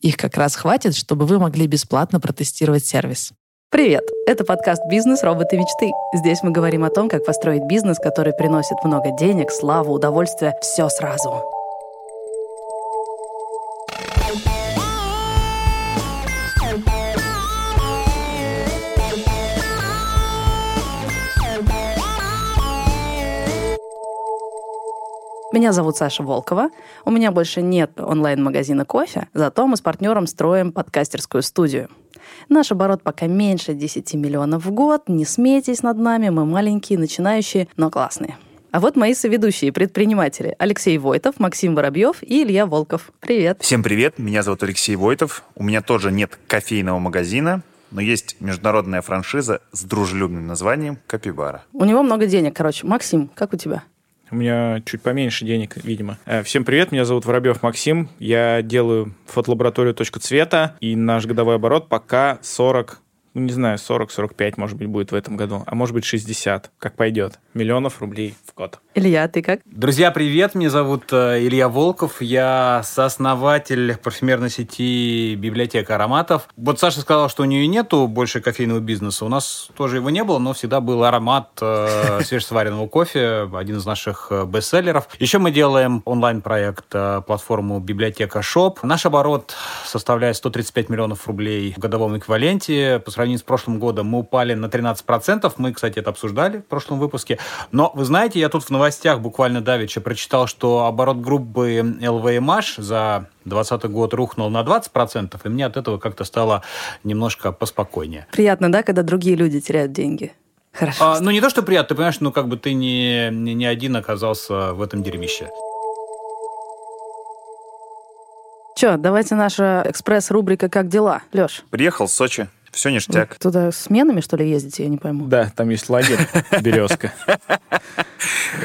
Их как раз хватит, чтобы вы могли бесплатно протестировать сервис. Привет! Это подкаст «Бизнес. Роботы мечты». Здесь мы говорим о том, как построить бизнес, который приносит много денег, славу, удовольствие, все сразу. Меня зовут Саша Волкова. У меня больше нет онлайн-магазина кофе, зато мы с партнером строим подкастерскую студию. Наш оборот пока меньше 10 миллионов в год. Не смейтесь над нами, мы маленькие, начинающие, но классные. А вот мои соведущие предприниматели Алексей Войтов, Максим Воробьев и Илья Волков. Привет. Всем привет, меня зовут Алексей Войтов. У меня тоже нет кофейного магазина, но есть международная франшиза с дружелюбным названием «Капибара». У него много денег, короче. Максим, как у тебя? У меня чуть поменьше денег, видимо. Э, всем привет, меня зовут Воробьев Максим. Я делаю фотолабораторию «Точка цвета», и наш годовой оборот пока 40 ну, не знаю, 40-45, может быть, будет в этом году, а может быть, 60, как пойдет, миллионов рублей в год. Илья, ты как? Друзья, привет, меня зовут э, Илья Волков, я сооснователь парфюмерной сети «Библиотека ароматов». Вот Саша сказала, что у нее нету больше кофейного бизнеса, у нас тоже его не было, но всегда был аромат э, свежесваренного кофе, один из наших э, бестселлеров. Еще мы делаем онлайн-проект, э, платформу «Библиотека Shop». Наш оборот составляет 135 миллионов рублей в годовом эквиваленте, по сравнению с прошлым годом мы упали на 13%. Мы, кстати, это обсуждали в прошлом выпуске. Но, вы знаете, я тут в новостях буквально давеча прочитал, что оборот группы LVMH за 2020 год рухнул на 20%, и мне от этого как-то стало немножко поспокойнее. Приятно, да, когда другие люди теряют деньги? Хорошо. А, ну, не то, что приятно, ты понимаешь, ну, как бы ты не, не, не один оказался в этом дерьмище. Че, давайте наша экспресс-рубрика «Как дела?» Леш. Приехал в Сочи. Все ништяк. Вы туда сменами, что ли, ездите? Я не пойму. Да, там есть лагерь «Березка».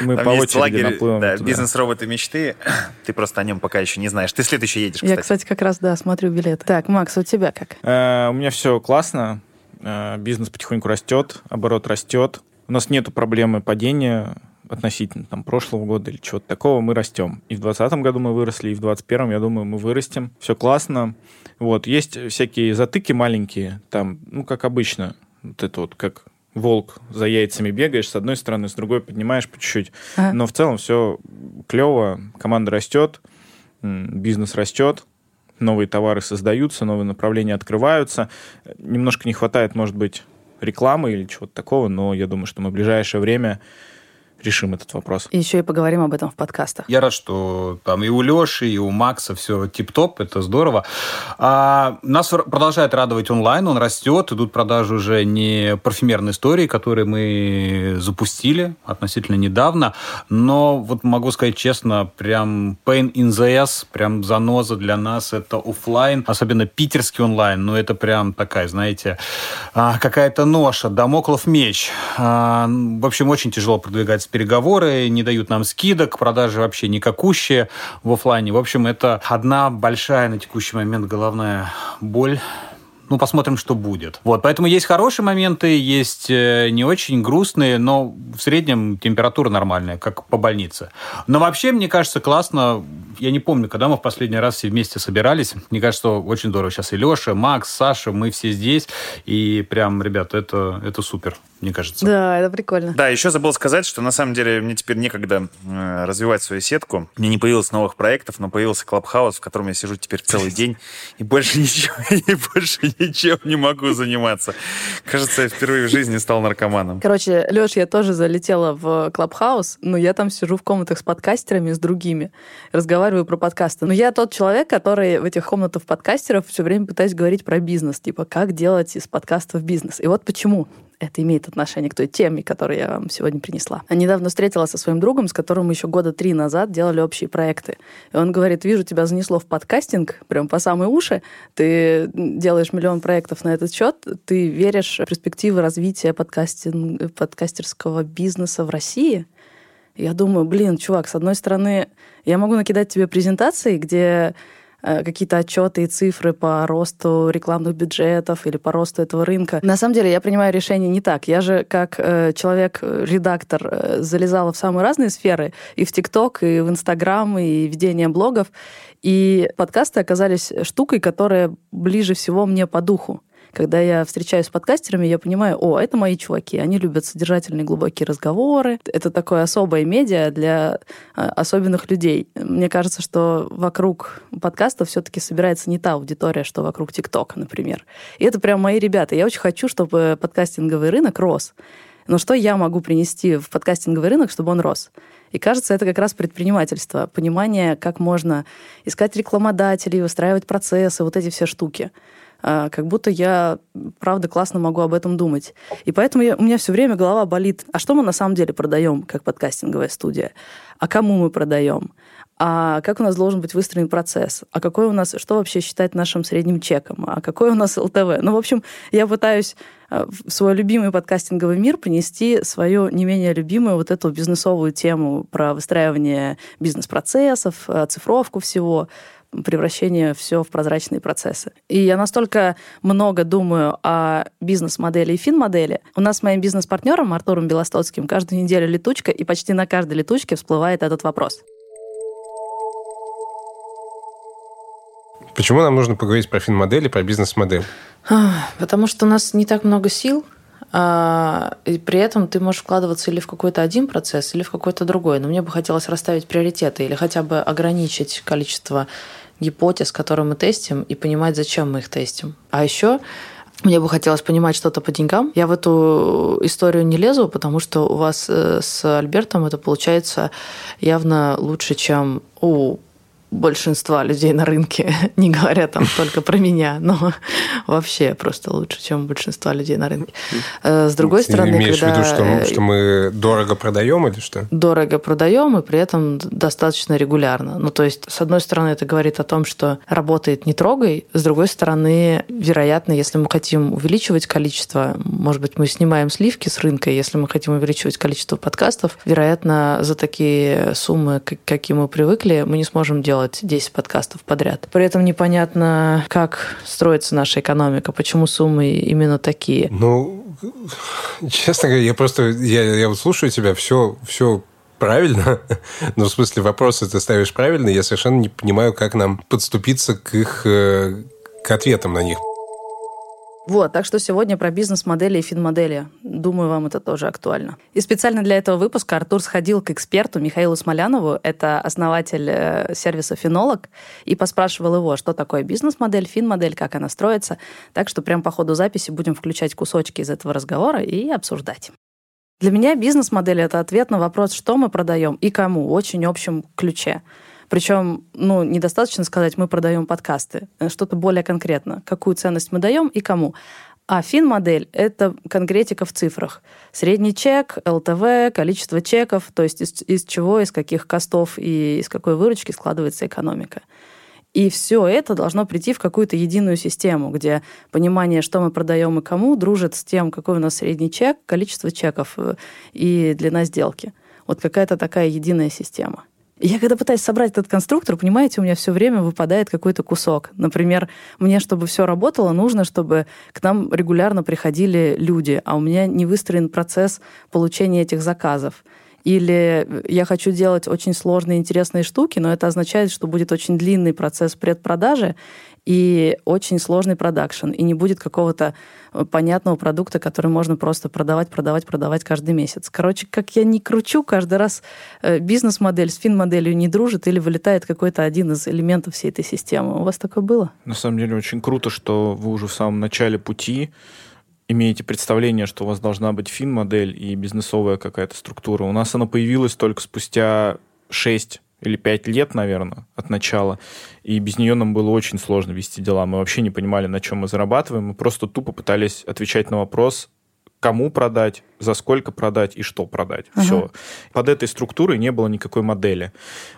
Мы по очереди наплывем Да, бизнес-роботы мечты. Ты просто о нем пока еще не знаешь. Ты следующий едешь, кстати. Я, кстати, как раз, да, смотрю билет. Так, Макс, у тебя как? Э, у меня все классно. Э, бизнес потихоньку растет, оборот растет. У нас нету проблемы падения относительно там, прошлого года или чего-то такого, мы растем. И в 2020 году мы выросли, и в 2021, я думаю, мы вырастем. Все классно. Вот, есть всякие затыки маленькие, там, ну, как обычно, вот это вот, как волк за яйцами бегаешь, с одной стороны, с другой поднимаешь по чуть-чуть. А. Но в целом все клево, команда растет, бизнес растет, новые товары создаются, новые направления открываются. Немножко не хватает, может быть, рекламы или чего-то такого, но я думаю, что мы в ближайшее время решим этот вопрос. И еще и поговорим об этом в подкастах. Я рад, что там и у Леши, и у Макса все тип-топ, это здорово. А, нас продолжает радовать онлайн, он растет, идут продажи уже не парфюмерной истории, которые мы запустили относительно недавно, но вот могу сказать честно, прям pain in the ass, прям заноза для нас это офлайн, особенно питерский онлайн, но это прям такая, знаете, а, какая-то ноша, домоклов меч. А, в общем, очень тяжело продвигать переговоры, не дают нам скидок, продажи вообще никакущие в офлайне. В общем, это одна большая на текущий момент головная боль ну, посмотрим, что будет. Вот, поэтому есть хорошие моменты, есть э, не очень грустные, но в среднем температура нормальная, как по больнице. Но вообще, мне кажется, классно. Я не помню, когда мы в последний раз все вместе собирались. Мне кажется, очень здорово. Сейчас и Леша, Макс, Саша, мы все здесь. И прям, ребята, это, это супер. Мне кажется. Да, это прикольно. Да, еще забыл сказать, что на самом деле мне теперь некогда э, развивать свою сетку. Мне не появилось новых проектов, но появился Clubhouse, в котором я сижу теперь целый день и больше ничего, и больше ничем не могу заниматься. Кажется, я впервые в жизни стал наркоманом. Короче, Леш, я тоже залетела в Clubhouse, но я там сижу в комнатах с подкастерами, с другими, разговариваю про подкасты. Но я тот человек, который в этих комнатах подкастеров все время пытаюсь говорить про бизнес, типа, как делать из подкастов бизнес. И вот почему это имеет отношение к той теме, которую я вам сегодня принесла. Я недавно встретилась со своим другом, с которым мы еще года три назад делали общие проекты. И он говорит, вижу, тебя занесло в подкастинг, прям по самые уши. Ты делаешь миллион проектов на этот счет, ты веришь в перспективы развития подкастинг, подкастерского бизнеса в России? Я думаю, блин, чувак, с одной стороны, я могу накидать тебе презентации, где какие-то отчеты и цифры по росту рекламных бюджетов или по росту этого рынка. На самом деле я принимаю решение не так. Я же как э, человек-редактор э, залезала в самые разные сферы, и в ТикТок, и в Инстаграм, и ведение блогов. И подкасты оказались штукой, которая ближе всего мне по духу. Когда я встречаюсь с подкастерами, я понимаю, о, это мои чуваки, они любят содержательные глубокие разговоры. Это такое особое медиа для а, особенных людей. Мне кажется, что вокруг подкаста все-таки собирается не та аудитория, что вокруг ТикТока, например. И это прям мои ребята. Я очень хочу, чтобы подкастинговый рынок рос. Но что я могу принести в подкастинговый рынок, чтобы он рос? И кажется, это как раз предпринимательство, понимание, как можно искать рекламодателей, выстраивать процессы, вот эти все штуки. А, как будто я, правда, классно могу об этом думать. И поэтому я, у меня все время голова болит. А что мы на самом деле продаем, как подкастинговая студия? А кому мы продаем? а как у нас должен быть выстроен процесс, а какой у нас, что вообще считать нашим средним чеком, а какой у нас ЛТВ. Ну, в общем, я пытаюсь а, в свой любимый подкастинговый мир принести свою не менее любимую вот эту бизнесовую тему про выстраивание бизнес-процессов, цифровку всего, превращение все в прозрачные процессы. И я настолько много думаю о бизнес-модели и фин-модели. У нас с моим бизнес-партнером Артуром Белостоцким каждую неделю летучка, и почти на каждой летучке всплывает этот вопрос. Почему нам нужно поговорить про фин-модель и про бизнес-модель? Потому что у нас не так много сил, и при этом ты можешь вкладываться или в какой-то один процесс, или в какой-то другой. Но мне бы хотелось расставить приоритеты или хотя бы ограничить количество гипотез, которые мы тестим, и понимать, зачем мы их тестим. А еще мне бы хотелось понимать что-то по деньгам. Я в эту историю не лезу, потому что у вас э, с Альбертом это получается явно лучше, чем у большинства людей на рынке, не говоря там только про меня, но вообще просто лучше, чем большинство людей на рынке. Э, с другой Ты стороны, имеешь когда... в виду, что, что мы дорого продаем или что? Дорого продаем и при этом достаточно регулярно. Ну, то есть, с одной стороны, это говорит о том, что работает не трогай, с другой стороны, вероятно, если мы хотим увеличивать количество, может быть, мы снимаем сливки с рынка, если мы хотим увеличивать количество подкастов, вероятно, за такие суммы, какие мы привыкли, мы не сможем делать делать 10 подкастов подряд. При этом непонятно, как строится наша экономика, почему суммы именно такие. Ну, честно говоря, я просто, я, я вот слушаю тебя, все, все правильно, но в смысле вопросы ты ставишь правильно, я совершенно не понимаю, как нам подступиться к их, э, к ответам на них. Вот, так что сегодня про бизнес-модели и фин-модели. Думаю, вам это тоже актуально. И специально для этого выпуска Артур сходил к эксперту Михаилу Смолянову, это основатель э, сервиса «Финолог», и поспрашивал его, что такое бизнес-модель, фин-модель, как она строится. Так что прямо по ходу записи будем включать кусочки из этого разговора и обсуждать. Для меня бизнес-модель — это ответ на вопрос, что мы продаем и кому, в очень общем ключе. Причем, ну, недостаточно сказать, мы продаем подкасты. Э, что-то более конкретно. Какую ценность мы даем и кому. А фин-модель — это конкретика в цифрах. Средний чек, ЛТВ, количество чеков, то есть из, из чего, из каких костов и из какой выручки складывается экономика. И все это должно прийти в какую-то единую систему, где понимание, что мы продаем и кому, дружит с тем, какой у нас средний чек, количество чеков э, и длина сделки. Вот какая-то такая единая система. Я когда пытаюсь собрать этот конструктор, понимаете, у меня все время выпадает какой-то кусок. Например, мне, чтобы все работало, нужно, чтобы к нам регулярно приходили люди, а у меня не выстроен процесс получения этих заказов. Или я хочу делать очень сложные, интересные штуки, но это означает, что будет очень длинный процесс предпродажи, и очень сложный продакшн, и не будет какого-то э, понятного продукта, который можно просто продавать, продавать, продавать каждый месяц. Короче, как я не кручу, каждый раз э, бизнес-модель с фин-моделью не дружит или вылетает какой-то один из элементов всей этой системы. У вас такое было? На самом деле очень круто, что вы уже в самом начале пути имеете представление, что у вас должна быть фин-модель и бизнесовая какая-то структура. У нас она появилась только спустя 6 или пять лет, наверное, от начала. И без нее нам было очень сложно вести дела. Мы вообще не понимали, на чем мы зарабатываем. Мы просто тупо пытались отвечать на вопрос, кому продать, за сколько продать и что продать. Uh-huh. Все. Под этой структурой не было никакой модели.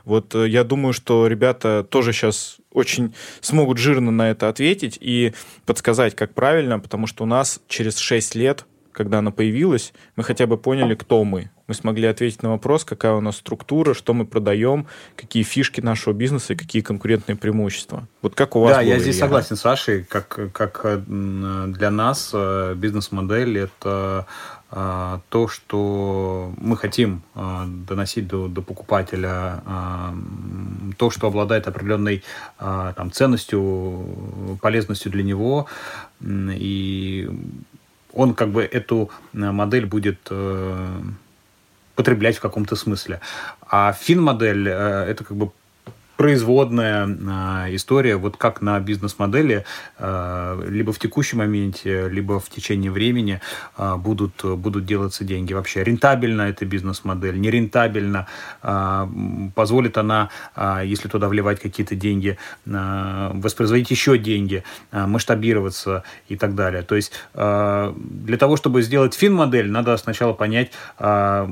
Вот э, я думаю, что ребята тоже сейчас очень смогут жирно на это ответить и подсказать, как правильно, потому что у нас через 6 лет когда она появилась, мы хотя бы поняли, кто мы. Мы смогли ответить на вопрос, какая у нас структура, что мы продаем, какие фишки нашего бизнеса и какие конкурентные преимущества. Вот как у вас Да, было, я здесь Илья? согласен с Сашей. Как, как э, для нас э, бизнес-модель – это э, то, что мы хотим доносить до, до покупателя, то, что обладает определенной там, ценностью, полезностью для него. И он как бы эту э, модель будет э, потреблять в каком-то смысле. А фин-модель э, это как бы производная э, история, вот как на бизнес-модели, э, либо в текущем моменте, либо в течение времени э, будут, будут делаться деньги. Вообще, рентабельна эта бизнес-модель, нерентабельна, э, позволит она, э, если туда вливать какие-то деньги, э, воспроизводить еще деньги, э, масштабироваться и так далее. То есть, э, для того, чтобы сделать фин-модель, надо сначала понять, э,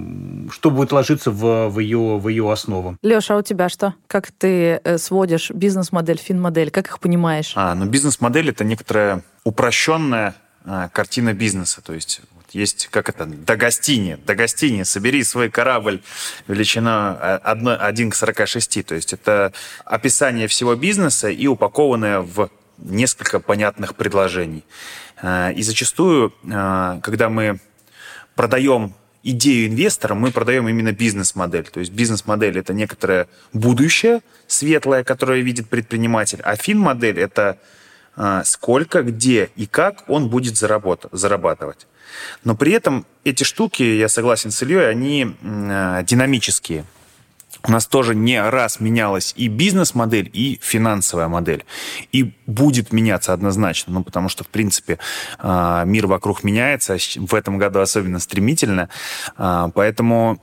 что будет ложиться в, в, ее, в ее основу. Леша, а у тебя что? Как ты э, сводишь бизнес-модель, фин-модель? Как их понимаешь? А, ну, бизнес-модель — это некоторая упрощенная а, картина бизнеса. То есть есть, как это, до гостини, до гостини, собери свой корабль величина 1 к 46. То есть это описание всего бизнеса и упакованное в несколько понятных предложений. А, и зачастую, когда мы продаем идею инвестора мы продаем именно бизнес-модель. То есть бизнес-модель – это некоторое будущее светлое, которое видит предприниматель, а фин-модель – это а, сколько, где и как он будет зарабатывать. Но при этом эти штуки, я согласен с Ильей, они а, динамические у нас тоже не раз менялась и бизнес-модель, и финансовая модель. И будет меняться однозначно, ну, потому что, в принципе, а, мир вокруг меняется, в этом году особенно стремительно. А, поэтому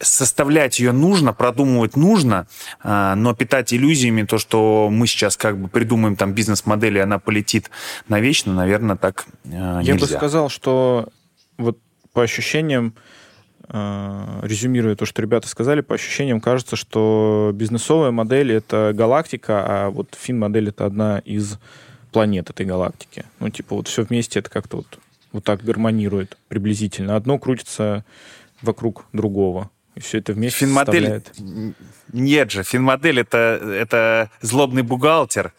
составлять ее нужно, продумывать нужно, а, но питать иллюзиями то, что мы сейчас как бы придумаем там бизнес-модель, и она полетит навечно, наверное, так нельзя. Я бы сказал, что вот по ощущениям резюмируя то, что ребята сказали, по ощущениям кажется, что бизнесовая модель — это галактика, а вот фин-модель — это одна из планет этой галактики. Ну, типа, вот все вместе это как-то вот, вот так гармонирует приблизительно. Одно крутится вокруг другого. И все это вместе Финмодель... Нет же, финмодель это, это злобный бухгалтер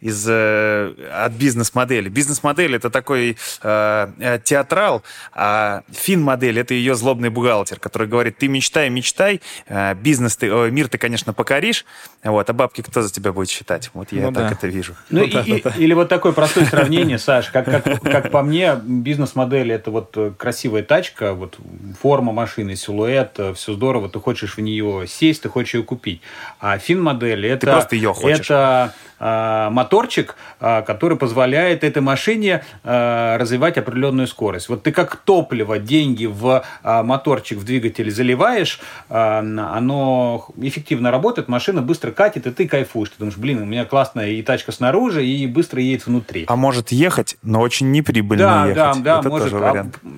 из, э, от бизнес-модели. Бизнес-модель это такой э, э, театрал, а фин-модель это ее злобный бухгалтер, который говорит, ты мечтай, мечтай, э, бизнес ты, э, мир ты, конечно, покоришь, вот, а бабки кто за тебя будет считать? Вот я ну, так да. это вижу. Ну, вот и, и, или вот такое простое сравнение, Саш, как, как, как по мне, бизнес-модель это вот красивая тачка, вот форма машины, силуэт, все здорово, ты хочешь в нее сесть, ты хочешь ее купить купить. А фин-модель это, Ты просто ее хочешь. это э, моторчик, э, который позволяет этой машине э, развивать определенную скорость. Вот ты как топливо деньги в э, моторчик, в двигатель заливаешь, оно эффективно работает, машина быстро катит, и ты кайфуешь. Ты думаешь, блин, у меня классная и тачка снаружи, и быстро едет внутри. А может ехать, но очень неприбыльно да, ехать. Да, да, Это может. Тоже вариант. А,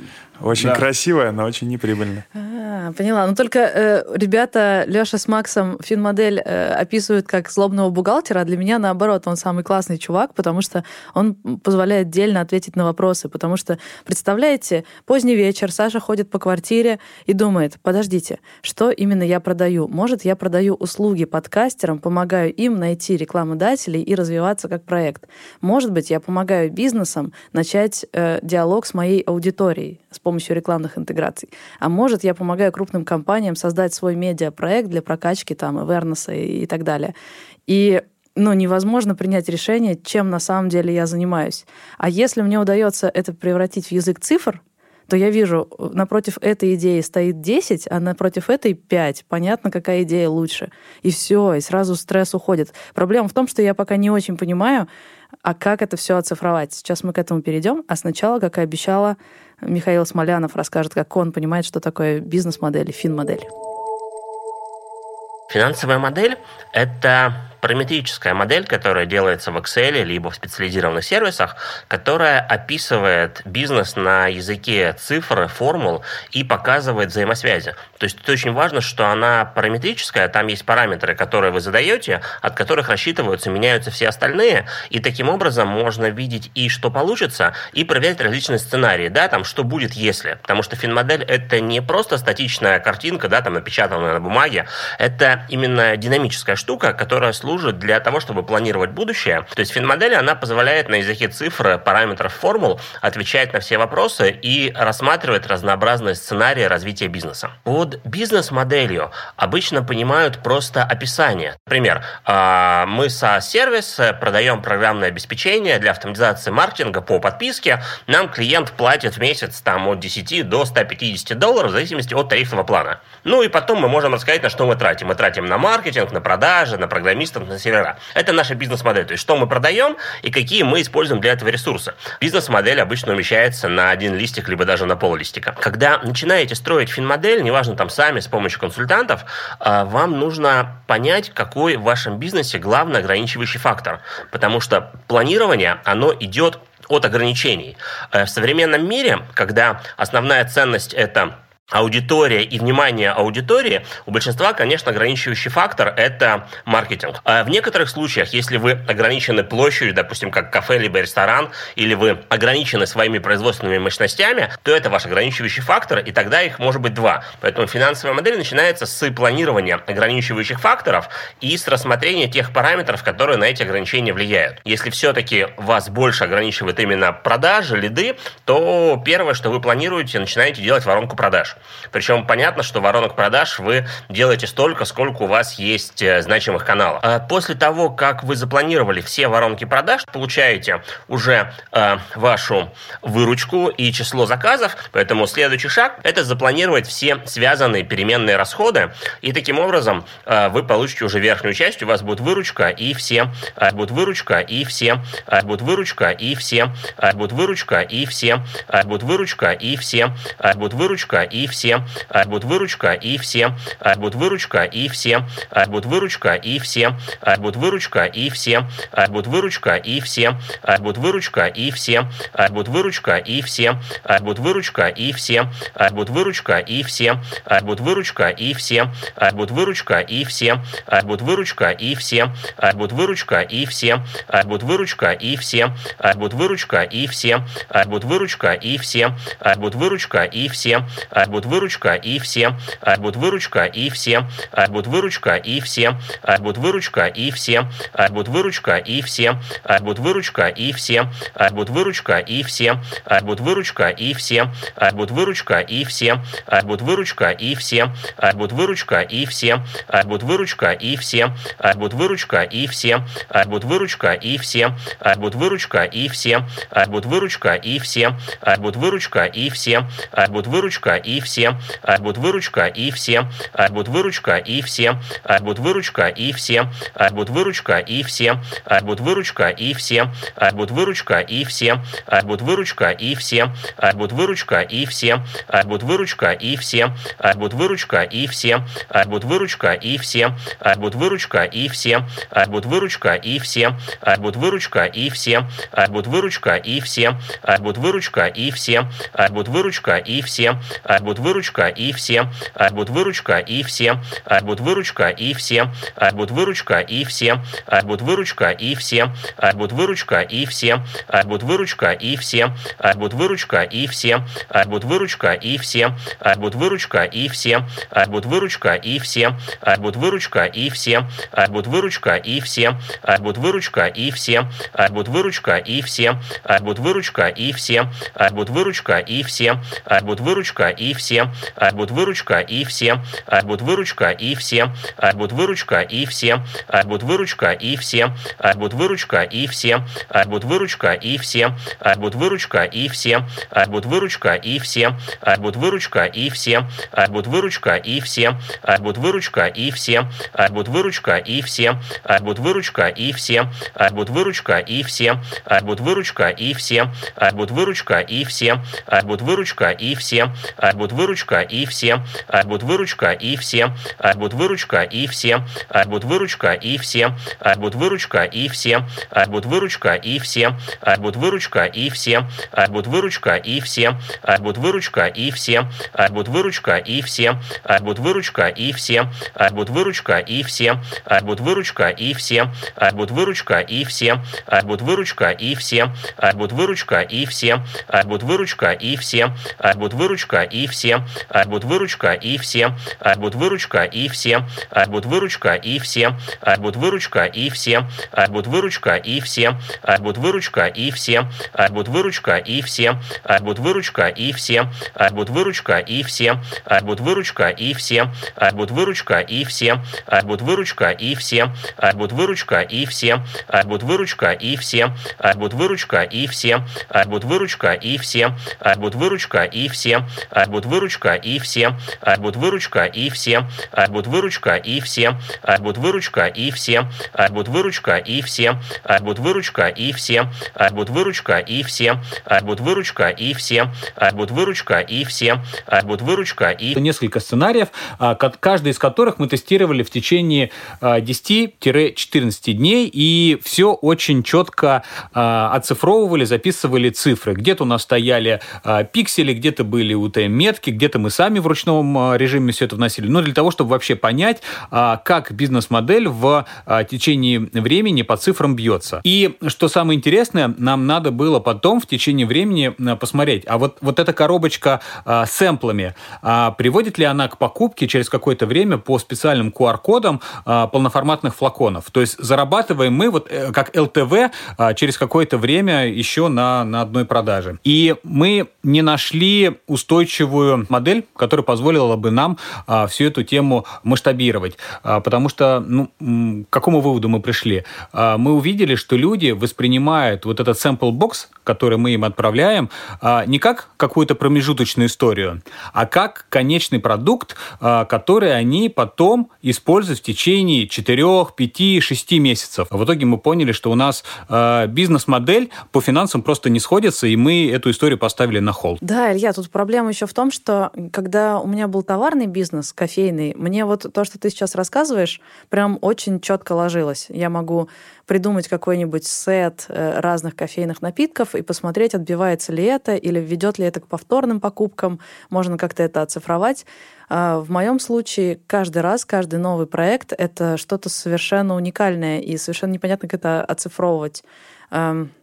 очень да. красивая, но очень неприбыльная. А, поняла. Но только э, ребята, Леша с Максом, финмодель э, описывают как злобного бухгалтера, а для меня, наоборот, он самый классный чувак, потому что он позволяет отдельно ответить на вопросы. Потому что, представляете, поздний вечер, Саша ходит по квартире и думает, подождите, что именно я продаю? Может, я продаю услуги подкастерам, помогаю им найти рекламодателей и развиваться как проект. Может быть, я помогаю бизнесам начать э, диалог с моей аудиторией с помощью рекламных интеграций. А может, я помогаю крупным компаниям создать свой медиапроект для прокачки там awareness и, и так далее. И ну, невозможно принять решение, чем на самом деле я занимаюсь. А если мне удается это превратить в язык цифр, то я вижу, напротив этой идеи стоит 10, а напротив этой 5. Понятно, какая идея лучше. И все, и сразу стресс уходит. Проблема в том, что я пока не очень понимаю, а как это все оцифровать. Сейчас мы к этому перейдем. А сначала, как и обещала, Михаил Смолянов расскажет, как он понимает, что такое бизнес-модель и фин-модель. Финансовая модель – это параметрическая модель, которая делается в Excel либо в специализированных сервисах, которая описывает бизнес на языке цифр, формул и показывает взаимосвязи. То есть это очень важно, что она параметрическая, там есть параметры, которые вы задаете, от которых рассчитываются, меняются все остальные, и таким образом можно видеть и что получится, и проверять различные сценарии, да, там, что будет, если. Потому что финмодель — это не просто статичная картинка, да, там, напечатанная на бумаге, это именно динамическая штука, которая служит служит для того, чтобы планировать будущее. То есть финмодель, она позволяет на языке цифр, параметров, формул отвечать на все вопросы и рассматривать разнообразные сценарии развития бизнеса. Под бизнес-моделью обычно понимают просто описание. Например, а, мы со сервис продаем программное обеспечение для автоматизации маркетинга по подписке. Нам клиент платит в месяц там, от 10 до 150 долларов в зависимости от тарифного плана. Ну и потом мы можем рассказать, на что мы тратим. Мы тратим на маркетинг, на продажи, на программистов, на сервера. Это наша бизнес-модель. То есть, что мы продаем и какие мы используем для этого ресурсы. Бизнес-модель обычно умещается на один листик, либо даже на пол листика. Когда начинаете строить фин-модель, неважно, там сами, с помощью консультантов, а, вам нужно понять, какой в вашем бизнесе главный ограничивающий фактор. Потому что планирование, оно идет от ограничений. Э, в современном мире, когда основная ценность это аудитория и внимание аудитории, у большинства, конечно, ограничивающий фактор – это маркетинг. А в некоторых случаях, если вы ограничены площадью, допустим, как кафе либо ресторан, или вы ограничены своими производственными мощностями, то это ваш ограничивающий фактор, и тогда их может быть два. Поэтому финансовая модель начинается с планирования ограничивающих факторов и с рассмотрения тех параметров, которые на эти ограничения влияют. Если все-таки вас больше ограничивает именно продажи, лиды, то первое, что вы планируете, начинаете делать воронку продаж. Причем понятно, что воронок продаж вы делаете столько, сколько у вас есть э, значимых каналов. А после того, как вы запланировали все воронки продаж, получаете уже э, вашу выручку и число заказов. Поэтому следующий шаг – это запланировать все связанные переменные расходы. И таким образом э, вы получите уже верхнюю часть, у вас будет выручка и все, будет выручка и все, будет выручка и все, будет выручка и все, будет выручка и все, будет выручка и все, а, будет выручка и все, а, будет выручка и все, а, будет выручка и все, будет выручка и все, будет выручка и все, будет выручка и все, будет выручка и все, будет выручка и все, будет выручка и все, будет выручка и все, будет выручка и все, будет выручка и все, будет выручка и все, будет выручка и все, будет выручка и все, будет выручка и все, будет выручка и все, будет выручка и все, будет выручка и все, будет выручка и все, будет выручка и все, будет выручка и все, будет выручка и все, будет выручка и все, будет выручка и все, будет выручка и все, будет выручка и все, будет выручка и все, будет выручка и все, будет выручка и все, будет выручка и все, будет выручка и все, будет выручка и все, будет выручка и все, будет выручка и все, будет выручка и все, будет выручка и все, будет выручка и все, будет выручка и все, будет выручка и все, будет выручка и все, будет выручка и все, будет выручка и все, будет выручка и все, будет выручка и все, будет выручка и все, будет выручка и все, будет выручка и все, будет выручка и все, будет выручка и все, будет выручка и все, будет выручка и все, будет выручка и все, будет выручка и все, будет выручка и все, будет выручка и все, будет выручка и все, будет выручка и все, будет выручка и все, будет выручка и все, будет выручка и все, будет выручка и все, будет выручка и все, будет выручка и все, будет выручка и все, будет выручка и все, будет выручка и все, будет выручка и все, будет выручка и все, будет выручка и все, будет выручка и все, будет выручка и все, будет выручка и все, будет выручка и все, будет выручка и все, будет выручка и все, будет выручка и все, будет выручка и все, будет выручка и все, будет выручка и все, будет выручка и все, будет выручка и все, будет выручка и все, будет выручка и все, будет выручка и все, будет выручка и все, будет выручка и все, будет выручка и все, будет выручка и все, будет выручка и все, будет выручка и все, будет выручка и все, будет выручка и все, будет выручка и все, будет выручка и все, будет выручка и все, будет выручка и все, будет выручка и все, будет выручка и все, будет выручка и все, будет выручка и все, будет выручка и все, будет выручка и все, будет выручка и все, будет выручка и все, будет выручка и все, будет выручка и все, будет выручка и все, будет выручка и все, будет выручка и все, будет выручка и все, будет выручка и все, будет выручка и все, будет выручка и все, будет выручка и все, будет выручка и все, будет выручка и все, будет выручка и все, будет выручка и все, будет выручка и все, будет выручка и все, будет выручка и все, будет выручка и все, будет выручка и все, будет выручка и все, будет выручка и все, будет выручка и все, будет выручка и все, будет выручка и все, будет выручка и все, будет выручка и все, будет выручка и несколько сценариев, каждый из которых мы тестировали в течение 10-14 дней, и все очень четко оцифровывали, записывали цифры. Где-то у нас стояли пиксели, где-то были UTM-метки, где-то мы сами в ручном режиме все это вносили. Но для того, чтобы вообще понять, как бизнес-модель в течение времени по цифрам бьется. И что самое интересное, нам надо было потом в течение времени посмотреть, а вот, вот эта коробочка с сэмплами, приводит ли она к покупке через какое-то время по специальным QR-кодам полноформатных флаконов. То есть зарабатываем мы вот э, как ЛТВ через какое-то время еще на, на одной продаже. И мы не нашли устойчивую модель, которая позволила бы нам всю эту тему масштабировать. Потому что, ну, к какому выводу мы пришли? Мы увидели, что люди воспринимают вот этот sample box, который мы им отправляем, не как какую-то промежуточную историю, а как конечный продукт, который они потом используют в течение 4, 5, 6 месяцев. В итоге мы поняли, что у нас бизнес-модель по финансам просто не сходится, и мы эту историю поставили на холд. Да, Илья, тут проблема еще в том, что когда у меня был товарный бизнес, кофейный, мне вот то, что ты сейчас рассказываешь, прям очень четко ложилось. Я могу придумать какой-нибудь сет э, разных кофейных напитков и посмотреть, отбивается ли это или ведет ли это к повторным покупкам, можно как-то это оцифровать. А в моем случае каждый раз, каждый новый проект — это что-то совершенно уникальное, и совершенно непонятно, как это оцифровывать.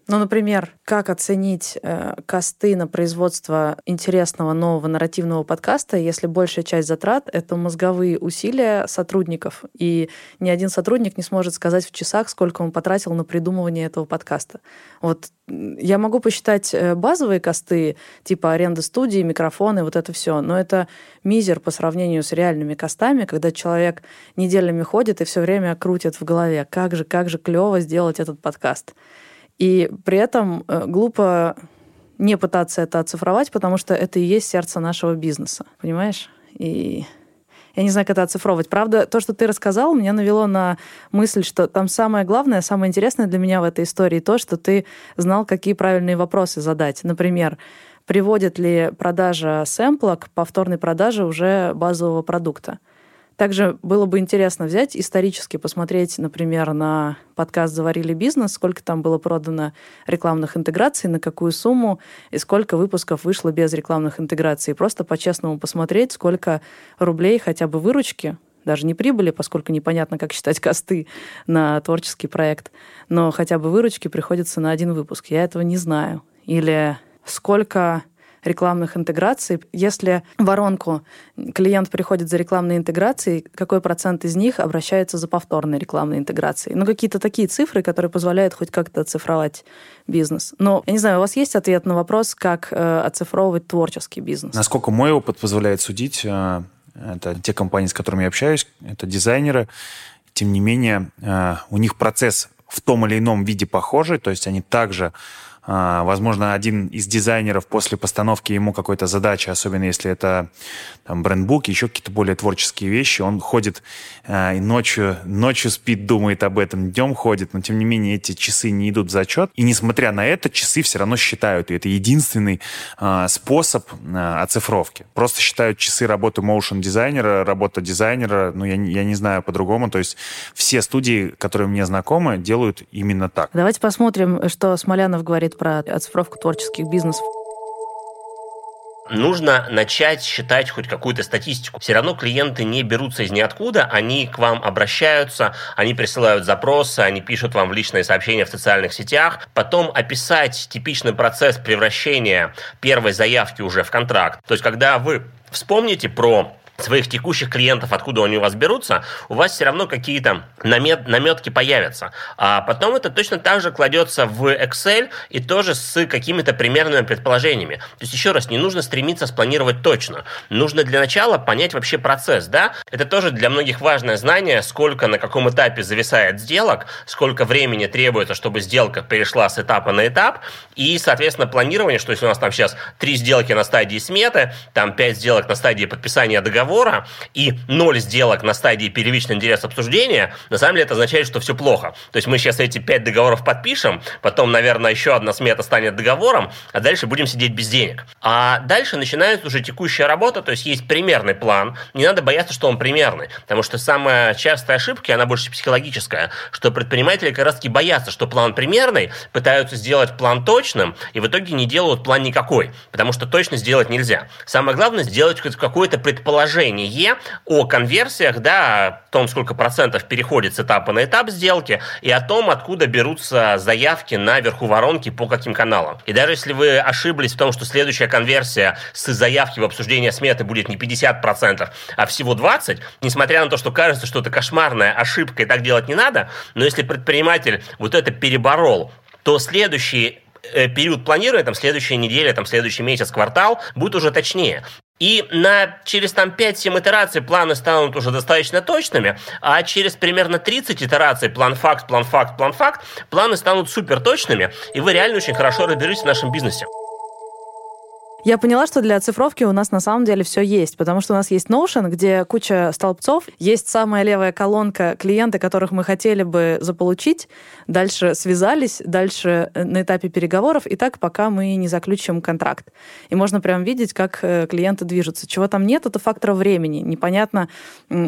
Ну, например, как оценить э, косты на производство интересного нового нарративного подкаста, если большая часть затрат — это мозговые усилия сотрудников, и ни один сотрудник не сможет сказать в часах, сколько он потратил на придумывание этого подкаста. Вот я могу посчитать э, базовые косты, типа аренда студии, микрофоны, вот это все, но это мизер по сравнению с реальными костами, когда человек неделями ходит и все время крутит в голове, как же, как же клево сделать этот подкаст. И при этом э, глупо не пытаться это оцифровать, потому что это и есть сердце нашего бизнеса, понимаешь? И я не знаю, как это оцифровывать. Правда, то, что ты рассказал, меня навело на мысль, что там самое главное, самое интересное для меня в этой истории то, что ты знал, какие правильные вопросы задать. Например, приводит ли продажа сэмпла к повторной продаже уже базового продукта? Также было бы интересно взять исторически посмотреть, например, на подкаст «Заварили бизнес», сколько там было продано рекламных интеграций, на какую сумму и сколько выпусков вышло без рекламных интеграций. просто по-честному посмотреть, сколько рублей хотя бы выручки даже не прибыли, поскольку непонятно, как считать косты на творческий проект, но хотя бы выручки приходится на один выпуск. Я этого не знаю. Или сколько рекламных интеграций. Если воронку клиент приходит за рекламной интеграцией, какой процент из них обращается за повторной рекламной интеграцией? Ну, какие-то такие цифры, которые позволяют хоть как-то оцифровать бизнес. Но, я не знаю, у вас есть ответ на вопрос, как э, оцифровывать творческий бизнес? Насколько мой опыт позволяет судить, э, это те компании, с которыми я общаюсь, это дизайнеры, тем не менее, э, у них процесс в том или ином виде похожий, то есть они также возможно, один из дизайнеров после постановки ему какой-то задачи, особенно если это там, брендбук, еще какие-то более творческие вещи, он ходит э, и ночью, ночью спит, думает об этом, днем ходит, но тем не менее эти часы не идут в зачет. И несмотря на это, часы все равно считают. И это единственный э, способ э, оцифровки. Просто считают часы работы моушен дизайнера, работа дизайнера, ну я, я не знаю по-другому. То есть все студии, которые мне знакомы, делают именно так. Давайте посмотрим, что Смолянов говорит про оцифровку творческих бизнесов нужно начать считать хоть какую-то статистику. Все равно клиенты не берутся из ниоткуда, они к вам обращаются, они присылают запросы, они пишут вам в личные сообщения в социальных сетях. Потом описать типичный процесс превращения первой заявки уже в контракт. То есть, когда вы вспомните про своих текущих клиентов, откуда они у вас берутся, у вас все равно какие-то намет, наметки появятся. А потом это точно так же кладется в Excel и тоже с какими-то примерными предположениями. То есть, еще раз, не нужно стремиться спланировать точно. Нужно для начала понять вообще процесс, да? Это тоже для многих важное знание, сколько на каком этапе зависает сделок, сколько времени требуется, чтобы сделка перешла с этапа на этап, и, соответственно, планирование, что если у нас там сейчас три сделки на стадии сметы, там пять сделок на стадии подписания договора, договора и ноль сделок на стадии первичный интерес обсуждения, на самом деле это означает, что все плохо. То есть мы сейчас эти пять договоров подпишем, потом, наверное, еще одна смета станет договором, а дальше будем сидеть без денег. А дальше начинается уже текущая работа, то есть есть примерный план. Не надо бояться, что он примерный, потому что самая частая ошибка, она больше психологическая, что предприниматели как раз-таки боятся, что план примерный, пытаются сделать план точным, и в итоге не делают план никакой, потому что точно сделать нельзя. Самое главное сделать какое-то предположение предложение о конверсиях, да, о том, сколько процентов переходит с этапа на этап сделки, и о том, откуда берутся заявки на верху воронки по каким каналам. И даже если вы ошиблись в том, что следующая конверсия с заявки в обсуждение сметы будет не 50%, а всего 20%, несмотря на то, что кажется, что это кошмарная ошибка и так делать не надо, но если предприниматель вот это переборол, то следующий э, период планирования, там, следующая неделя, там, следующий месяц, квартал, будет уже точнее. И на, через там 5-7 итераций планы станут уже достаточно точными, а через примерно 30 итераций план-факт, план-факт, план-факт, планы станут супер точными, и вы реально очень хорошо разберетесь в нашем бизнесе. Я поняла, что для оцифровки у нас на самом деле все есть, потому что у нас есть Notion, где куча столбцов, есть самая левая колонка клиенты, которых мы хотели бы заполучить, дальше связались, дальше э, на этапе переговоров, и так пока мы не заключим контракт. И можно прям видеть, как э, клиенты движутся. Чего там нет, это фактор времени. Непонятно,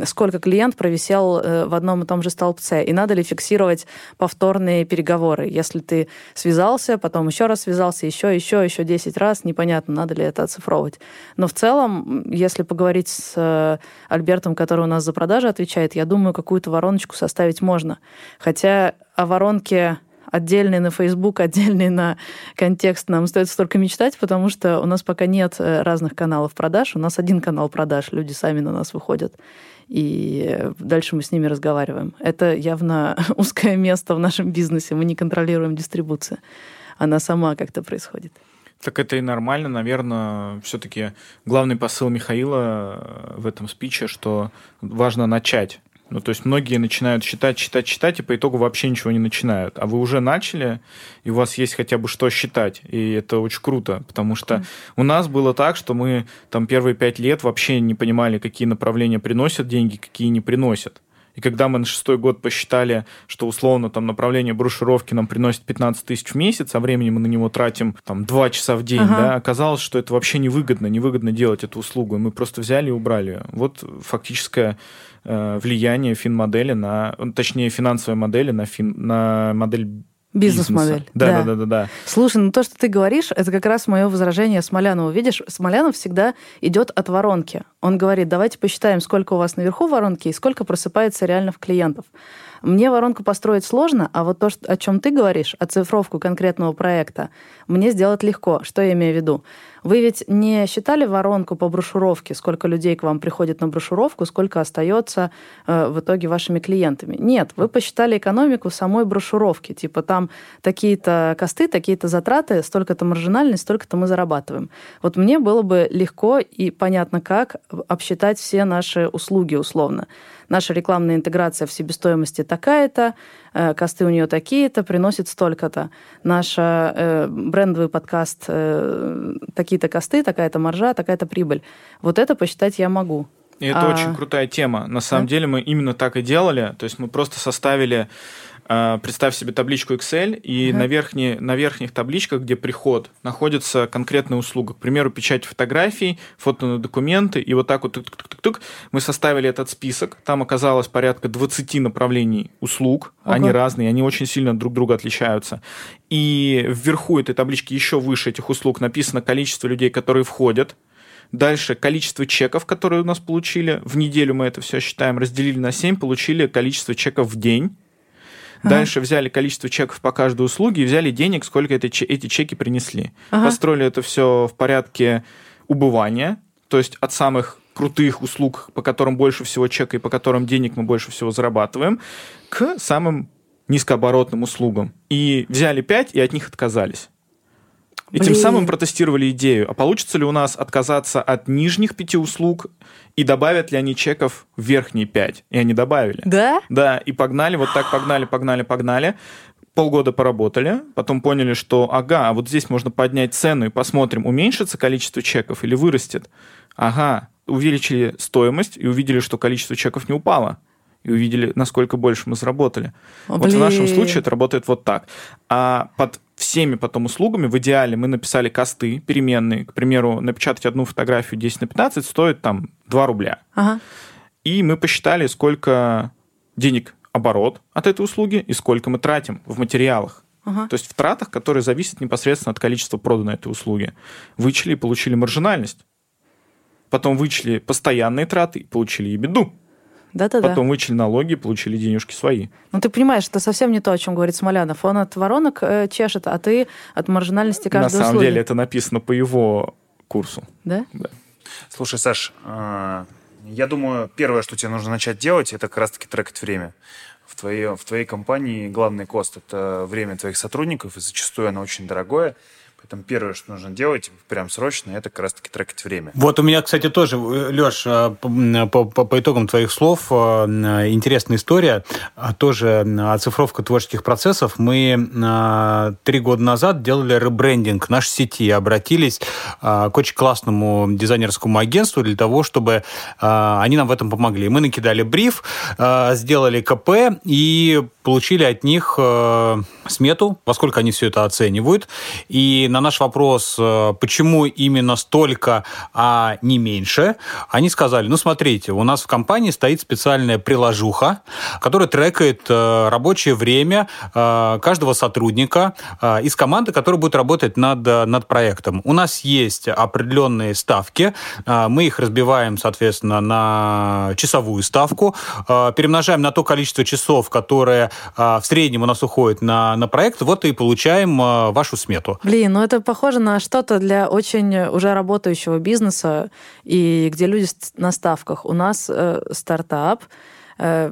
сколько клиент провисел э, в одном и том же столбце, и надо ли фиксировать повторные переговоры. Если ты связался, потом еще раз связался, еще, еще, еще 10 раз, непонятно, надо надо ли это оцифровывать. Но в целом, если поговорить с э, Альбертом, который у нас за продажи отвечает, я думаю, какую-то вороночку составить можно. Хотя о воронке отдельный на Facebook, отдельный на контекст нам стоит столько мечтать, потому что у нас пока нет э, разных каналов продаж. У нас один канал продаж, люди сами на нас выходят. И дальше мы с ними разговариваем. Это явно узкое место в нашем бизнесе. Мы не контролируем дистрибуцию. Она сама как-то происходит. Так это и нормально, наверное, все-таки главный посыл Михаила э, в этом спиче, что важно начать. Ну, то есть многие начинают считать, считать, считать, и по итогу вообще ничего не начинают. А вы уже начали, и у вас есть хотя бы что считать. И это очень круто, потому что mm. у нас было так, что мы там первые пять лет вообще не понимали, какие направления приносят деньги, какие не приносят. И когда мы на шестой год посчитали, что условно там направление брошюровки нам приносит 15 тысяч в месяц, а времени мы на него тратим там 2 часа в день, ага. да, оказалось, что это вообще невыгодно, невыгодно делать эту услугу. И мы просто взяли и убрали ее. Вот фактическое э, влияние фин-модели на, точнее, финансовой модели на, фин, на модель Бизнес-модель. Да, да, да, да, да. Слушай, ну то, что ты говоришь, это как раз мое возражение Смолянову. Видишь, Смолянов всегда идет от воронки. Он говорит, давайте посчитаем, сколько у вас наверху воронки и сколько просыпается реально в клиентов. Мне воронку построить сложно, а вот то, о чем ты говоришь, оцифровку конкретного проекта, мне сделать легко. Что я имею в виду? Вы ведь не считали воронку по брошюровке, сколько людей к вам приходит на брошюровку, сколько остается э, в итоге вашими клиентами? Нет, вы посчитали экономику самой брошюровки. Типа там такие-то косты, такие-то затраты, столько-то маржинальность, столько-то мы зарабатываем. Вот мне было бы легко и понятно, как обсчитать все наши услуги условно. Наша рекламная интеграция в себестоимости такая-то, э, косты у нее такие-то, приносит столько-то. Наш э, брендовый подкаст э, такие-то косты, такая-то маржа, такая-то прибыль. Вот это посчитать я могу. И это а... очень крутая тема. На самом да? деле мы именно так и делали. То есть мы просто составили представь себе табличку Excel, и uh-huh. на, верхней, на верхних табличках, где приход, находится конкретная услуга. К примеру, печать фотографий, фото на документы, и вот так вот тук-тук-тук мы составили этот список. Там оказалось порядка 20 направлений услуг. Uh-huh. Они разные, они очень сильно друг друга отличаются. И вверху этой таблички еще выше этих услуг написано количество людей, которые входят. Дальше количество чеков, которые у нас получили. В неделю мы это все считаем, разделили на 7, получили количество чеков в день. Ага. Дальше взяли количество чеков по каждой услуге и взяли денег, сколько это, эти чеки принесли. Ага. Построили это все в порядке убывания, то есть от самых крутых услуг, по которым больше всего чека и по которым денег мы больше всего зарабатываем, к самым низкооборотным услугам. И взяли 5 и от них отказались. И Блин. тем самым протестировали идею, а получится ли у нас отказаться от нижних пяти услуг и добавят ли они чеков в верхние пять. И они добавили. Да? Да, и погнали, вот так погнали, погнали, погнали. Полгода поработали, потом поняли, что ага, а вот здесь можно поднять цену и посмотрим, уменьшится количество чеков или вырастет. Ага, увеличили стоимость и увидели, что количество чеков не упало и увидели, насколько больше мы заработали. О, вот в нашем случае это работает вот так. А под всеми потом услугами в идеале мы написали косты переменные. К примеру, напечатать одну фотографию 10 на 15 стоит там 2 рубля. Ага. И мы посчитали, сколько денег оборот от этой услуги и сколько мы тратим в материалах. Ага. То есть в тратах, которые зависят непосредственно от количества проданной этой услуги. Вычли и получили маржинальность. Потом вычли постоянные траты и получили ебеду. Да-да-да. Потом вычли налоги, получили денежки свои. Ну, ты понимаешь, это совсем не то, о чем говорит Смолянов. Он от воронок э, чешет, а ты от маржинальности каждой На самом услуги. деле это написано по его курсу. Да? Да. Слушай, Саш, э, я думаю, первое, что тебе нужно начать делать, это как раз-таки трекать время. В твоей, в твоей компании главный кост – это время твоих сотрудников, и зачастую оно очень дорогое. Поэтому первое, что нужно делать, прям срочно, это как раз-таки трекать время. Вот у меня, кстати, тоже, Леш, э, по, по, по итогам твоих слов, э, интересная история. А тоже оцифровка творческих процессов. Мы э, три года назад делали ребрендинг нашей сети, обратились к очень классному дизайнерскому агентству для того, чтобы они нам в этом помогли. Мы накидали бриф, сделали КП и получили от них смету, во сколько они все это оценивают. И на наш вопрос, э, почему именно столько, а не меньше, они сказали, ну, смотрите, у нас в компании стоит специальная приложуха, которая трекает э, рабочее время э, каждого сотрудника из команды, которая будет работать над, над проектом. У нас есть определенные ставки, мы их разбиваем, соответственно, на часовую ставку, перемножаем на то количество часов, которое в среднем у нас уходит на, на проект, вот и получаем вашу смету. Блин, ну это похоже на что-то для очень уже работающего бизнеса, и где люди на ставках. У нас э, стартап, э,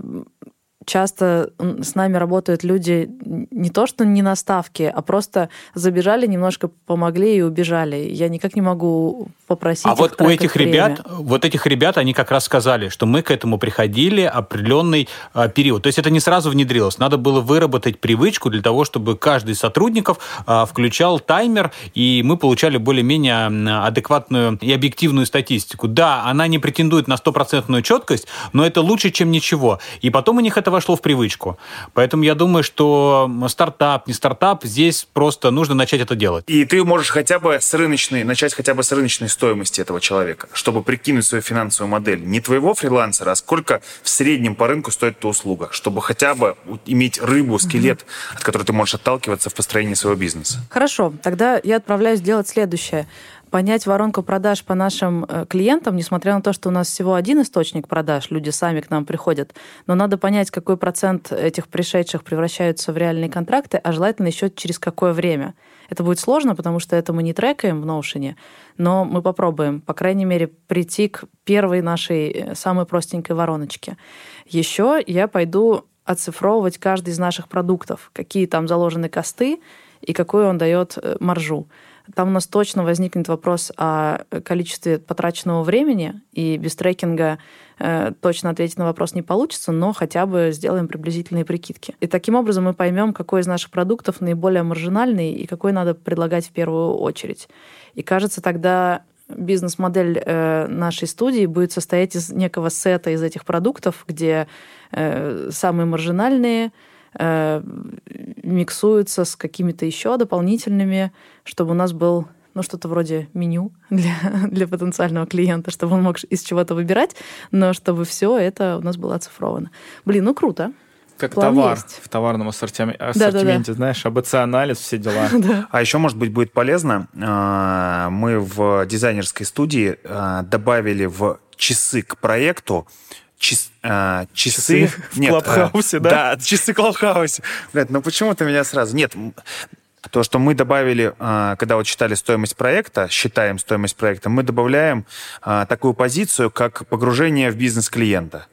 часто с нами работают люди не то, что не на ставке, а просто забежали, немножко помогли и убежали. Я никак не могу попросить. А вот у этих время. ребят, вот этих ребят, они как раз сказали, что мы к этому приходили определенный а, период. То есть это не сразу внедрилось. Надо было выработать привычку для того, чтобы каждый из сотрудников а, включал таймер, и мы получали более-менее адекватную и объективную статистику. Да, она не претендует на стопроцентную четкость, но это лучше, чем ничего. И потом у них это вошло в привычку. Поэтому я думаю, что стартап, не стартап, здесь просто нужно начать это делать. И ты можешь хотя бы с рыночной, начать хотя бы с рыночной стоимости этого человека, чтобы прикинуть свою финансовую модель. Не твоего фрилансера, а сколько в среднем по рынку стоит эта услуга, чтобы хотя бы иметь рыбу, скелет, от которой ты можешь отталкиваться в построении своего бизнеса. Хорошо, тогда я отправляюсь делать следующее. понять воронку продаж по нашим э, клиентам, несмотря на то, что у нас всего один источник продаж, люди сами к нам приходят, но надо понять, какой процент этих пришедших превращаются в реальные контракты, а желательно еще через какое время. Это будет сложно, потому что это мы не трекаем в Notion, но мы попробуем, по крайней мере, прийти к первой нашей э, самой простенькой вороночке. Еще я пойду оцифровывать каждый из наших продуктов, какие там заложены косты и какую он дает э, маржу. Там у нас точно возникнет вопрос о количестве потраченного времени, и без трекинга э, точно ответить на вопрос не получится, но хотя бы сделаем приблизительные прикидки. И таким образом мы поймем, какой из наших продуктов наиболее маржинальный и какой надо предлагать в первую очередь. И кажется, тогда бизнес-модель э, нашей студии будет состоять из некого сета из этих продуктов, где э, самые маржинальные э, миксуются с какими-то еще дополнительными, чтобы у нас был ну, что-то вроде меню для, для потенциального клиента, чтобы он мог из чего-то выбирать, но чтобы все это у нас было оцифровано. Блин, ну круто. Как План товар есть. в товарном ассортименте, ассортименте да, да, да. знаешь, АБЦ-анализ, все дела. да. А еще, может быть, будет полезно, э, мы в дизайнерской студии э, добавили в часы к проекту Час, а, часы... часы в Нет, Клабхаусе, а, да? Да, часы в Клабхаусе. Блядь, ну почему ты меня сразу... Нет, то, что мы добавили, а, когда вот считали стоимость проекта, считаем стоимость проекта, мы добавляем а, такую позицию, как погружение в бизнес клиента.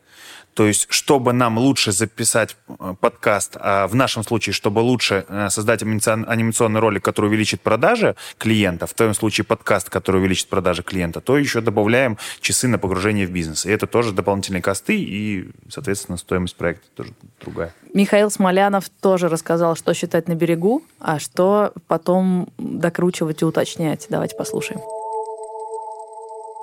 То есть, чтобы нам лучше записать э, подкаст, а в нашем случае, чтобы лучше э, создать анимационный ролик, который увеличит продажи клиента, в твоем случае подкаст, который увеличит продажи клиента, то еще добавляем часы на погружение в бизнес. И это тоже дополнительные косты, и, соответственно, стоимость проекта тоже другая. Михаил Смолянов тоже рассказал, что считать на берегу, а что потом докручивать и уточнять. Давайте послушаем.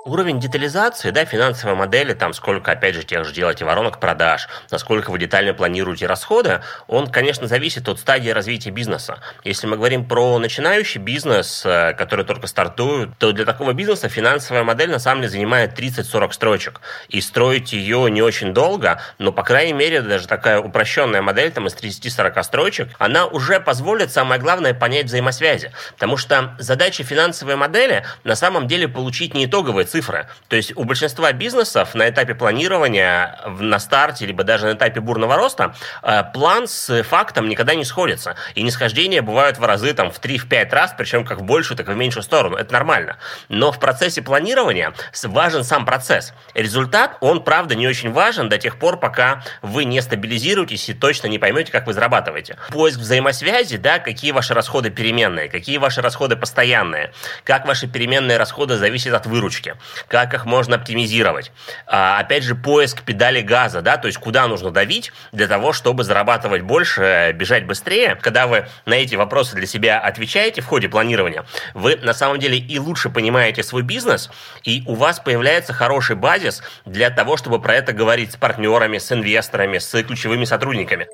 Уровень детализации, да, финансовой модели, там сколько, опять же, тех же делаете воронок продаж, насколько вы детально планируете расходы, он, конечно, зависит от стадии развития бизнеса. Если мы говорим про начинающий бизнес, э, который только стартует, то для такого бизнеса финансовая модель на самом деле занимает 30-40 строчек. И строить ее не очень долго, но, по крайней мере, даже такая упрощенная модель там из 30-40 строчек, она уже позволит, самое главное, понять взаимосвязи. Потому что задача финансовой модели на самом деле получить не итоговые цифры. То есть у большинства бизнесов на этапе планирования, на старте, либо даже на этапе бурного роста, э, план с фактом никогда не сходится. И нисхождения бывают в разы там, в 3-5 раз, причем как в большую, так и в меньшую сторону. Это нормально. Но в процессе планирования важен сам процесс. Результат, он, правда, не очень важен до тех пор, пока вы не стабилизируетесь и точно не поймете, как вы зарабатываете. Поиск взаимосвязи, да, какие ваши расходы переменные, какие ваши расходы постоянные, как ваши переменные расходы зависят от выручки как их можно оптимизировать. А, опять же, поиск педали газа, да, то есть куда нужно давить для того, чтобы зарабатывать больше, бежать быстрее. Когда вы на эти вопросы для себя отвечаете в ходе планирования, вы на самом деле и лучше понимаете свой бизнес, и у вас появляется хороший базис для того, чтобы про это говорить с партнерами, с инвесторами, с ключевыми сотрудниками.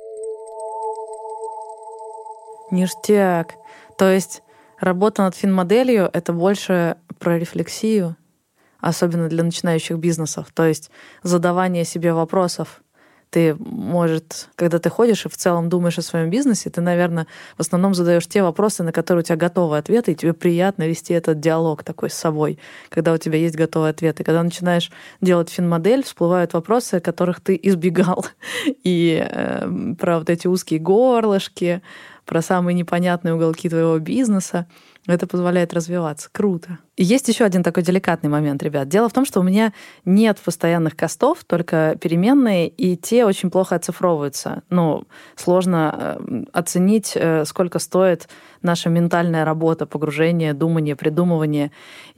Ништяк. То есть работа над финмоделью — это больше про рефлексию, особенно для начинающих бизнесов. То есть задавание себе вопросов. Ты, может, когда ты ходишь и в целом думаешь о своем бизнесе, ты, наверное, в основном задаешь те вопросы, на которые у тебя готовы ответы, и тебе приятно вести этот диалог такой с собой, когда у тебя есть готовые ответы. Когда начинаешь делать финмодель, всплывают вопросы, которых ты избегал. И э, про вот эти узкие горлышки, про самые непонятные уголки твоего бизнеса. Это позволяет развиваться. Круто. Есть еще один такой деликатный момент, ребят. Дело в том, что у меня нет постоянных костов, только переменные, и те очень плохо оцифровываются. Ну, сложно э, оценить, э, сколько стоит наша ментальная работа, погружение, думание, придумывание.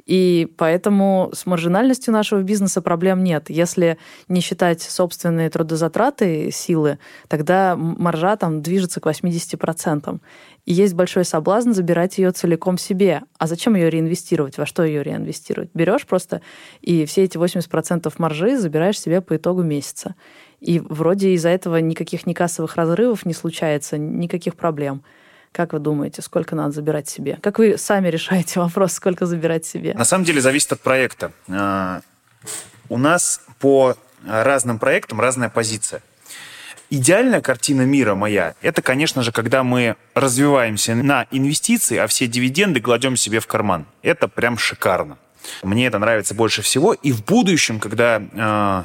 И поэтому с маржинальностью нашего бизнеса проблем нет. Если не считать собственные трудозатраты, силы, тогда маржа там движется к 80%. И есть большой соблазн забирать ее целиком себе. А зачем ее реинвестировать? Во что ее реинвестировать? Берешь просто и все эти 80% маржи забираешь себе по итогу месяца. И вроде из-за этого никаких некассовых разрывов не случается, никаких проблем. Как вы думаете, сколько надо забирать себе? Как вы сами решаете вопрос, сколько забирать себе? На самом деле зависит от проекта. А, у нас по разным проектам разная позиция. Идеальная картина мира моя, это, конечно же, когда мы развиваемся на инвестиции, а все дивиденды кладем себе в карман. Это прям шикарно. Мне это нравится больше всего. И в будущем, когда э,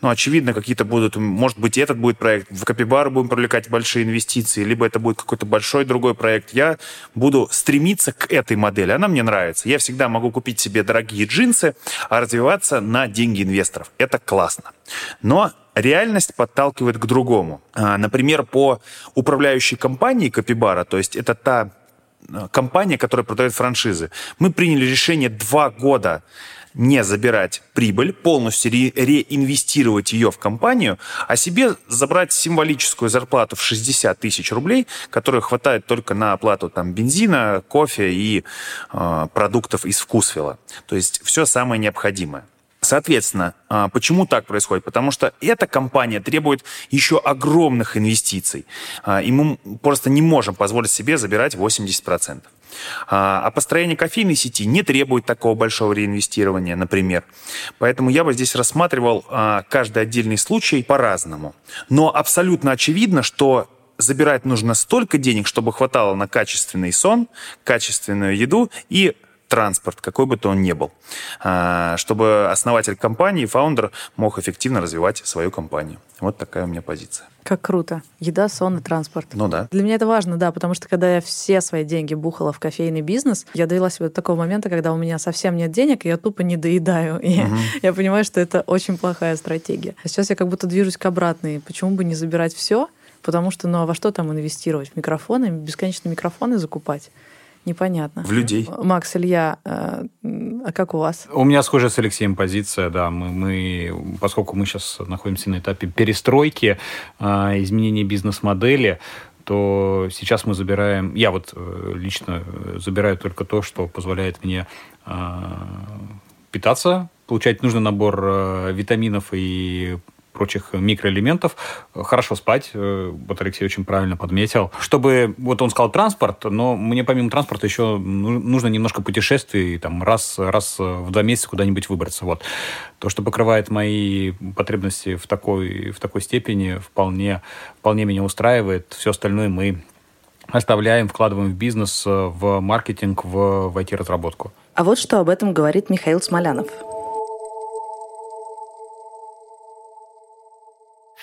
ну, очевидно, какие-то будут, может быть, этот будет проект, в Капибару будем привлекать большие инвестиции, либо это будет какой-то большой другой проект. Я буду стремиться к этой модели. Она мне нравится. Я всегда могу купить себе дорогие джинсы, а развиваться на деньги инвесторов. Это классно. Но реальность подталкивает к другому. А, например, по управляющей компании Капибара, то есть это та а, компания, которая продает франшизы, мы приняли решение два года не забирать прибыль, полностью ре реинвестировать ее в компанию, а себе забрать символическую зарплату в 60 тысяч рублей, которая хватает только на оплату там, бензина, кофе и э, продуктов из вкусвела. То есть все самое необходимое. Соответственно, а, почему так происходит? Потому что эта компания требует еще огромных инвестиций, а, и мы просто не можем позволить себе забирать 80%. А, а построение кофейной сети не требует такого большого реинвестирования, например. Поэтому я бы здесь рассматривал каждый отдельный случай по-разному. Но абсолютно очевидно, что забирать нужно столько денег, чтобы хватало на качественный сон, качественную еду и транспорт, какой бы то он ни был, а, чтобы основатель компании, фаундер мог эффективно развивать свою компанию. Вот такая у меня позиция. Как круто. Еда, сон и транспорт. Ну да. Для меня это важно, да, потому что когда я все свои деньги бухала в кофейный бизнес, я довела себя до такого момента, когда у меня совсем нет денег, и я тупо не доедаю. И угу. я понимаю, что это очень плохая стратегия. А сейчас я как будто движусь к обратной. Почему бы не забирать все? Потому что, ну а во что там инвестировать? В микрофоны? Бесконечно микрофоны закупать? Непонятно. В людей. Макс, Илья, э, а как у вас? У меня схожая с Алексеем позиция, да. Мы, мы поскольку мы сейчас находимся на этапе перестройки, э, изменения бизнес-модели, то сейчас мы забираем, я вот э, лично забираю только то, что позволяет мне питаться, получать нужный набор витаминов и прочих микроэлементов, хорошо спать, э, вот Алексей очень правильно подметил. Чтобы, вот он сказал транспорт, но мне помимо транспорта еще ну, нужно немножко путешествий, там, раз, раз в два месяца куда-нибудь выбраться. Вот. То, что покрывает мои потребности в такой, в такой степени, вполне, вполне меня устраивает. Все остальное мы оставляем, вкладываем в бизнес, в маркетинг, в, в IT-разработку. А вот что об этом говорит Михаил Смолянов.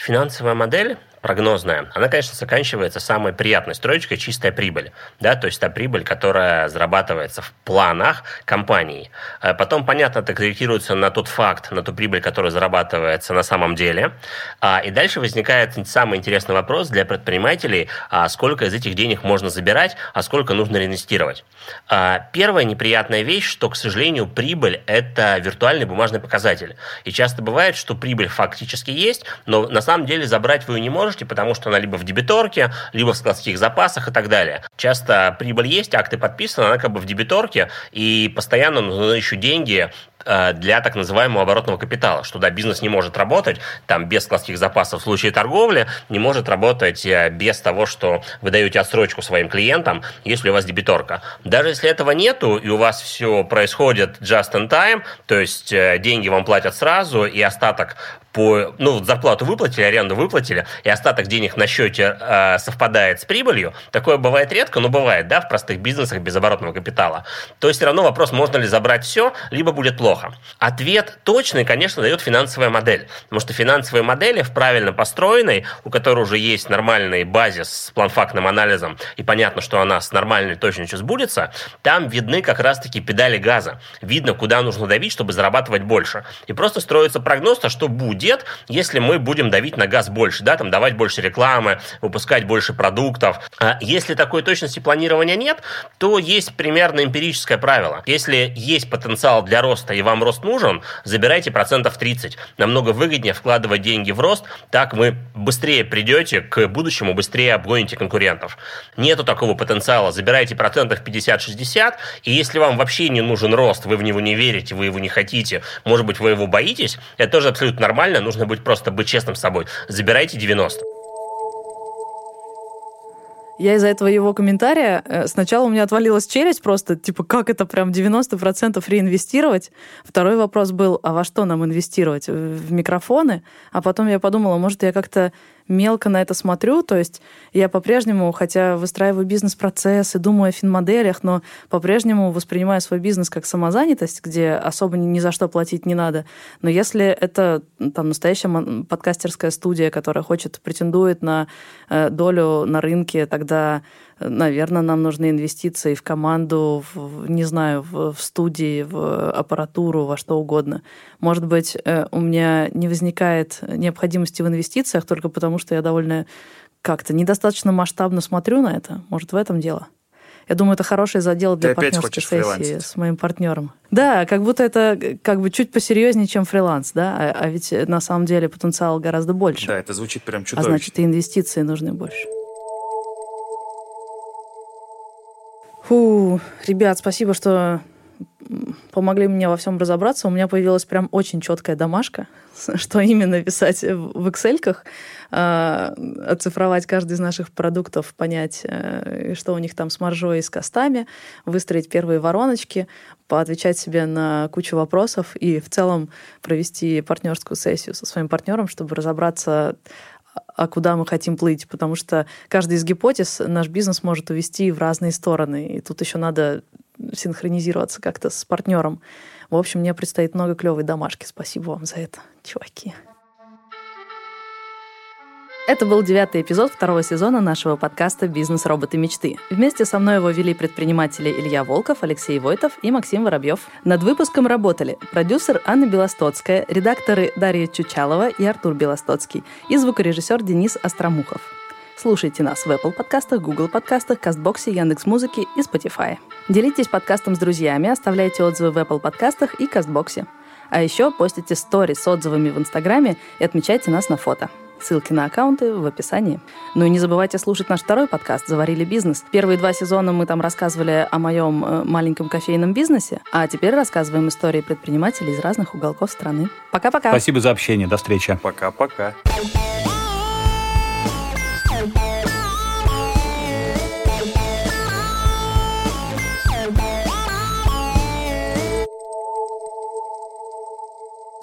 Финансовая модель прогнозная, она, конечно, заканчивается самой приятной строчкой чистая прибыль. Да? То есть та прибыль, которая зарабатывается в планах компании. А потом, понятно, это корректируется на тот факт, на ту прибыль, которая зарабатывается на самом деле. А, и дальше возникает самый интересный вопрос для предпринимателей, а сколько из этих денег можно забирать, а сколько нужно реинвестировать. А, первая неприятная вещь, что, к сожалению, прибыль – это виртуальный бумажный показатель. И часто бывает, что прибыль фактически есть, но на самом деле забрать вы ее не можете, можете, потому что она либо в дебиторке, либо в складских запасах и так далее. Часто прибыль есть, акты подписаны, она как бы в дебиторке, и постоянно нужны еще деньги Э, для так называемого оборотного капитала, что да, бизнес не может работать там без складских запасов в случае торговли, не может работать э, без того, что вы даете отсрочку своим клиентам, если у вас дебиторка. Даже если этого нету, и у вас все происходит just in time, то есть э, деньги вам платят сразу, и остаток по, ну, зарплату выплатили, аренду выплатили, и остаток денег на счете э, совпадает с прибылью, такое бывает редко, но бывает, да, в простых бизнесах без оборотного капитала, то есть все равно вопрос, можно ли забрать все, либо будет плохо? Ответ точный, конечно, дает финансовая модель. Потому что финансовые модели в правильно построенной, у которой уже есть нормальный базис с планфактным анализом, и понятно, что она с нормальной точностью сбудется, там видны как раз-таки педали газа. Видно, куда нужно давить, чтобы зарабатывать больше. И просто строится прогноз, а что будет, если мы будем давить на газ больше, да, там давать больше рекламы, выпускать больше продуктов. А если такой точности планирования нет, то есть примерно эмпирическое правило. Если есть потенциал для роста и вам рост нужен, забирайте процентов 30. Намного выгоднее вкладывать деньги в рост, так вы быстрее придете к будущему, быстрее обгоните конкурентов. Нету такого потенциала, забирайте процентов 50-60, и если вам вообще не нужен рост, вы в него не верите, вы его не хотите, может быть, вы его боитесь, это тоже абсолютно нормально, нужно быть просто быть честным с собой. Забирайте 90. Я из-за этого его комментария э, сначала у меня отвалилась челюсть просто, типа, как это прям 90% реинвестировать? Второй вопрос был, а во что нам инвестировать? В микрофоны? А потом я подумала, может, я как-то мелко на это смотрю, то есть я по-прежнему, хотя выстраиваю бизнес-процесс и думаю о финмоделях, но по-прежнему воспринимаю свой бизнес как самозанятость, где особо ни за что платить не надо. Но если это там настоящая подкастерская студия, которая хочет, претендует на э, долю на рынке, тогда наверное, нам нужны инвестиции в команду, в, не знаю, в, в студии, в аппаратуру, во что угодно. Может быть, э, у меня не возникает необходимости в инвестициях только потому, что я довольно как-то недостаточно масштабно смотрю на это. Может, в этом дело? Я думаю, это хороший задел для партнерской сессии с моим партнером. Да, как будто это как бы чуть посерьезнее, чем фриланс, да, а, а ведь на самом деле потенциал гораздо больше. Да, это звучит прям чудовищно. А значит, и инвестиции нужны больше. Фу, ребят, спасибо, что помогли мне во всем разобраться. У меня появилась прям очень четкая домашка, что именно писать в Excel, а, оцифровать каждый из наших продуктов, понять, э, что у них там с маржой и с костами, выстроить первые вороночки, поотвечать себе на кучу вопросов и в целом провести партнерскую сессию со своим партнером, чтобы разобраться, а куда мы хотим плыть, потому что каждый из гипотез наш бизнес может увести в разные стороны, и тут еще надо синхронизироваться как-то с партнером. В общем, мне предстоит много клевой домашки. Спасибо вам за это, чуваки. Это был девятый эпизод второго сезона нашего подкаста «Бизнес. Роботы. Мечты». Вместе со мной его вели предприниматели Илья Волков, Алексей Войтов и Максим Воробьев. Над выпуском работали продюсер Анна Белостоцкая, редакторы Дарья Чучалова и Артур Белостоцкий и звукорежиссер Денис Остромухов. Слушайте нас в Apple подкастах, Google подкастах, Кастбоксе, Яндекс.Музыке и Spotify. Делитесь подкастом с друзьями, оставляйте отзывы в Apple подкастах и Кастбоксе. А еще постите стори с отзывами в Инстаграме и отмечайте нас на фото. Ссылки на аккаунты в описании. Ну и не забывайте слушать наш второй подкаст «Заварили бизнес». Первые два сезона мы там рассказывали о моем э, маленьком кофейном бизнесе, а теперь рассказываем истории предпринимателей из разных уголков страны. Пока-пока. Спасибо за общение. До встречи. Пока-пока.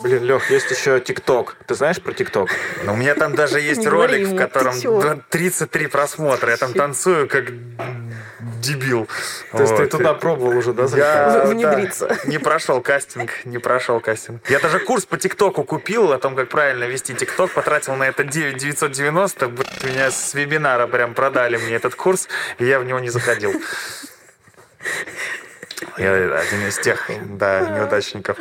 Блин, Лех, есть еще ТикТок. Ты знаешь про ТикТок? Ну, у меня там даже есть ролик, в котором 33 просмотра. Я там танцую как дебил. То есть ты туда пробовал уже, да, я, внедриться? Да, не прошел кастинг, не прошел кастинг. Я даже курс по ТикТоку купил о том, как правильно вести ТикТок, потратил на это 9 990. Меня с вебинара прям продали мне этот курс, и я в него не заходил. Я один из тех, да, неудачников.